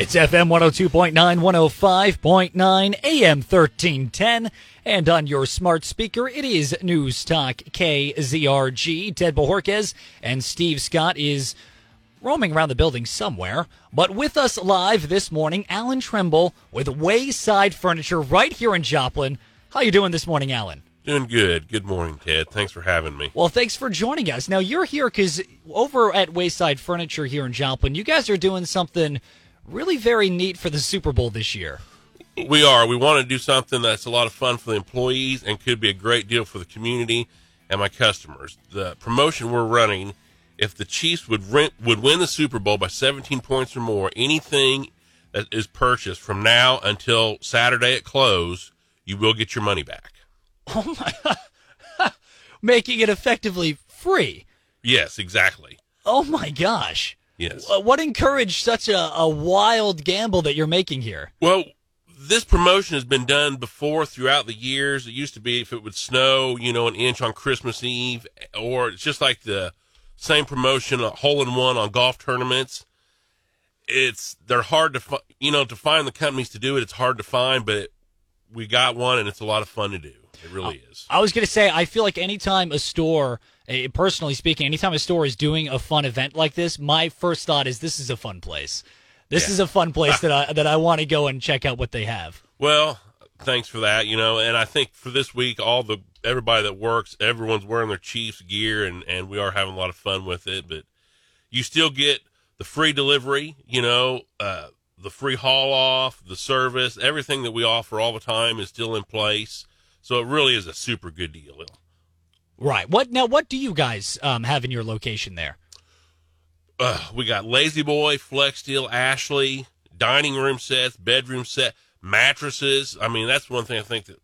It's FM 102.9, 105.9, AM 1310, and on your smart speaker, it is News Talk KZRG. Ted Bojorquez and Steve Scott is roaming around the building somewhere. But with us live this morning, Allen Trimble with Wayside Furniture right here in Joplin. How you doing this morning, Allen? Doing good. Good morning, Ted. Thanks for having me. Well, thanks for joining us. Now, you're here because over at Wayside Furniture here in Joplin, you guys are doing something really very neat for the Super Bowl this year. We are. We want to do something that's a lot of fun for the employees and could be a great deal for the community and my customers. The promotion we're running, if the Chiefs would rent, would win the Super Bowl by 17 points or more, anything that is purchased from now until Saturday at close, you will get your money back. Oh my! Making it effectively free. Yes, exactly. Oh my gosh! Yes. Uh, What encouraged such a, a wild gamble that you're making here? Well, this promotion has been done before throughout the years. It used to be if it would snow, you know, an inch on Christmas Eve, or it's just like the same promotion, a hole in one on golf tournaments. It's they're hard to fi- you know to find the companies to do it. It's hard to find, but it, we got one, and it's a lot of fun to do. It really is. I was going to say, I feel like anytime a store, personally speaking, anytime a store is doing a fun event like this, my first thought is this is a fun place. This Yeah. is a fun place that I that I want to go and check out what they have. Well, thanks for that. You know, and I think for this week, all the everybody that works, everyone's wearing their Chiefs gear, and and we are having a lot of fun with it. But you still get the free delivery. You know, uh, the free haul off, the service, everything that we offer all the time is still in place. So it really is a super good deal. Right. What now? What do you guys um, have in your location there? Uh, we got La-Z-Boy, Flex Steel, Ashley, dining room sets, bedroom set, mattresses. I mean, that's one thing I think that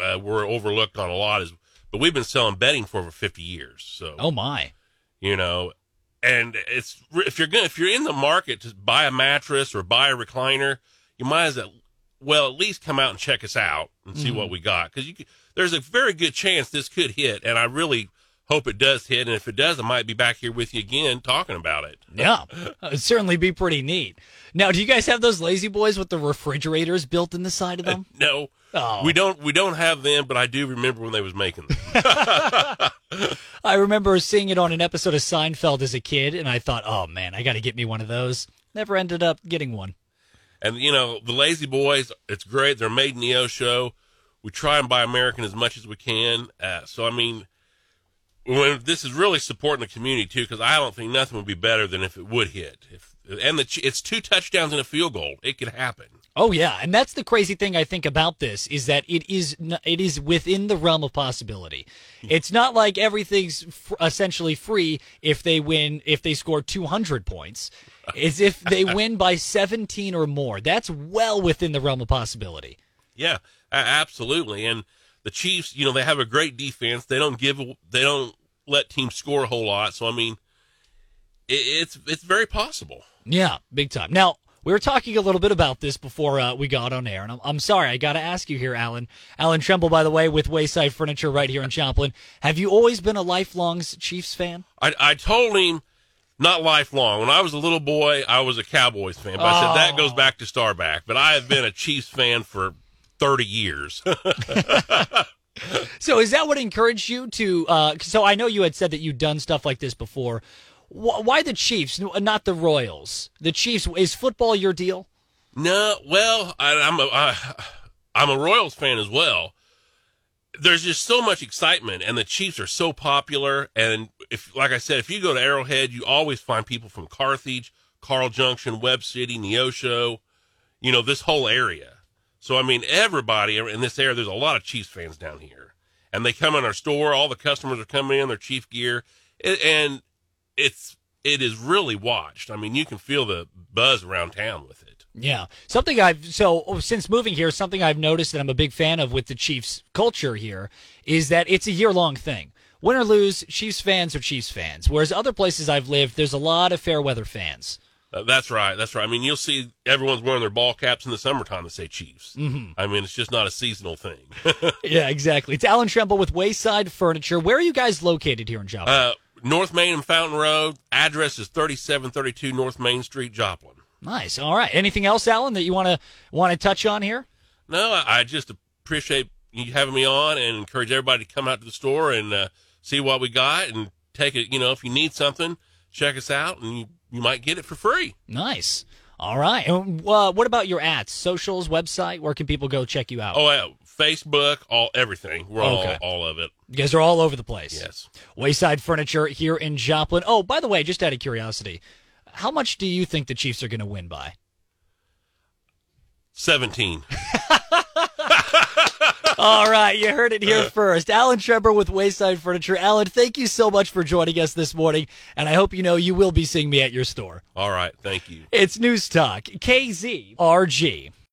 uh, we're overlooked on a lot is, but we've been selling bedding for over 50 years. So, Oh my! you know, and it's, if you're going if you're in the market to buy a mattress or buy a recliner, you might as well at least come out and check us out and see what mm-hmm. we got. Cause there's a very good chance this could hit. And I really hope it does hit. And if it does, I might be back here with you again talking about it. Yeah, uh, it'd certainly be pretty neat. Now, do you guys have those lazy boys with the refrigerators built in the side of uh, them? No, Oh. we don't. We don't have them, but I do remember when they was making them. I remember seeing it on an episode of Seinfeld as a kid, and I thought, oh man, I got to get me one of those. Never ended up getting one. And you know, the La-Z-Boys, it's great. They're made in Neosho. We try and buy American as much as we can. Uh, so I mean, when this is really supporting the community too, because I don't think nothing would be better than if it would hit. If and the, it's two touchdowns and a field goal. It could happen. Oh yeah, and that's the crazy thing I think about this is that it is it is within the realm of possibility. It's not like everything's f- essentially free if they win if they score 200 points. It's if they win by 17 or more. That's well within the realm of possibility. Yeah, absolutely. And the Chiefs, you know, they have a great defense. They don't give, they don't let teams score a whole lot. So I mean, it, it's it's very possible. Yeah, big time. Now, we were talking a little bit about this before uh, we got on air, and I'm, I'm sorry, I got to ask you here, Allen. Allen Trimble, by the way, with Wayside Furniture right here in Joplin. Have you always been a lifelong Chiefs fan? I I told him not lifelong. When I was a little boy, I was a Cowboys fan. But I said that goes back to Staubach. But I have been a Chiefs fan for thirty years. So is that what encouraged you to? Uh, so I know you had said that you'd done stuff like this before. Why the Chiefs, not the Royals? The Chiefs is football your deal? No, well, I, I'm a I, I'm a Royals fan as well. There's just so much excitement, and the Chiefs are so popular. And if, like I said, if you go to Arrowhead, you always find people from Carthage, Carl Junction, Webb City, Neosho, you know, this whole area. So I mean, everybody in this area. There's a lot of Chiefs fans down here, and they come in our store. All the customers are coming in their Chief gear, and- it's it is really watched. I mean, you can feel the buzz around town with it. Yeah, something I've so oh, since moving here, something I've noticed that I'm a big fan of with the Chiefs culture here is that it's a year long thing. Win or lose, Chiefs fans are Chiefs fans. Whereas other places I've lived, there's a lot of fair weather fans. Uh, that's right. That's right. I mean, you'll see everyone's wearing their ball caps in the summertime that say Chiefs. Mm-hmm. I mean, it's just not a seasonal thing. Yeah, exactly. It's Allen Trimble with Wayside Furniture. Where are you guys located here in Joplin? uh, North Main and Fountain Road. Address is 3732 North Main Street, Joplin. Nice. All right. Anything else, Allen, that you want to want to touch on here? No, I, just appreciate you having me on and encourage everybody to come out to the store and uh, see what we got and take it. You know, if you need something, check us out and you, you might get it for free. Nice. All right. And, uh, what about your ads, socials, website? Where can people go check you out? Oh, yeah, Facebook, all everything. We're Okay. all all of it. You guys are all over the place. Yes. Wayside Furniture here in Joplin. Oh, by the way, just out of curiosity, how much do you think the Chiefs are going to win by? 17. All right, you heard it here uh. first. Allen Trevor with Wayside Furniture. Allen, thank you so much for joining us this morning, and I hope you know you will be seeing me at your store. All right. Thank you. It's News Talk, KZRG.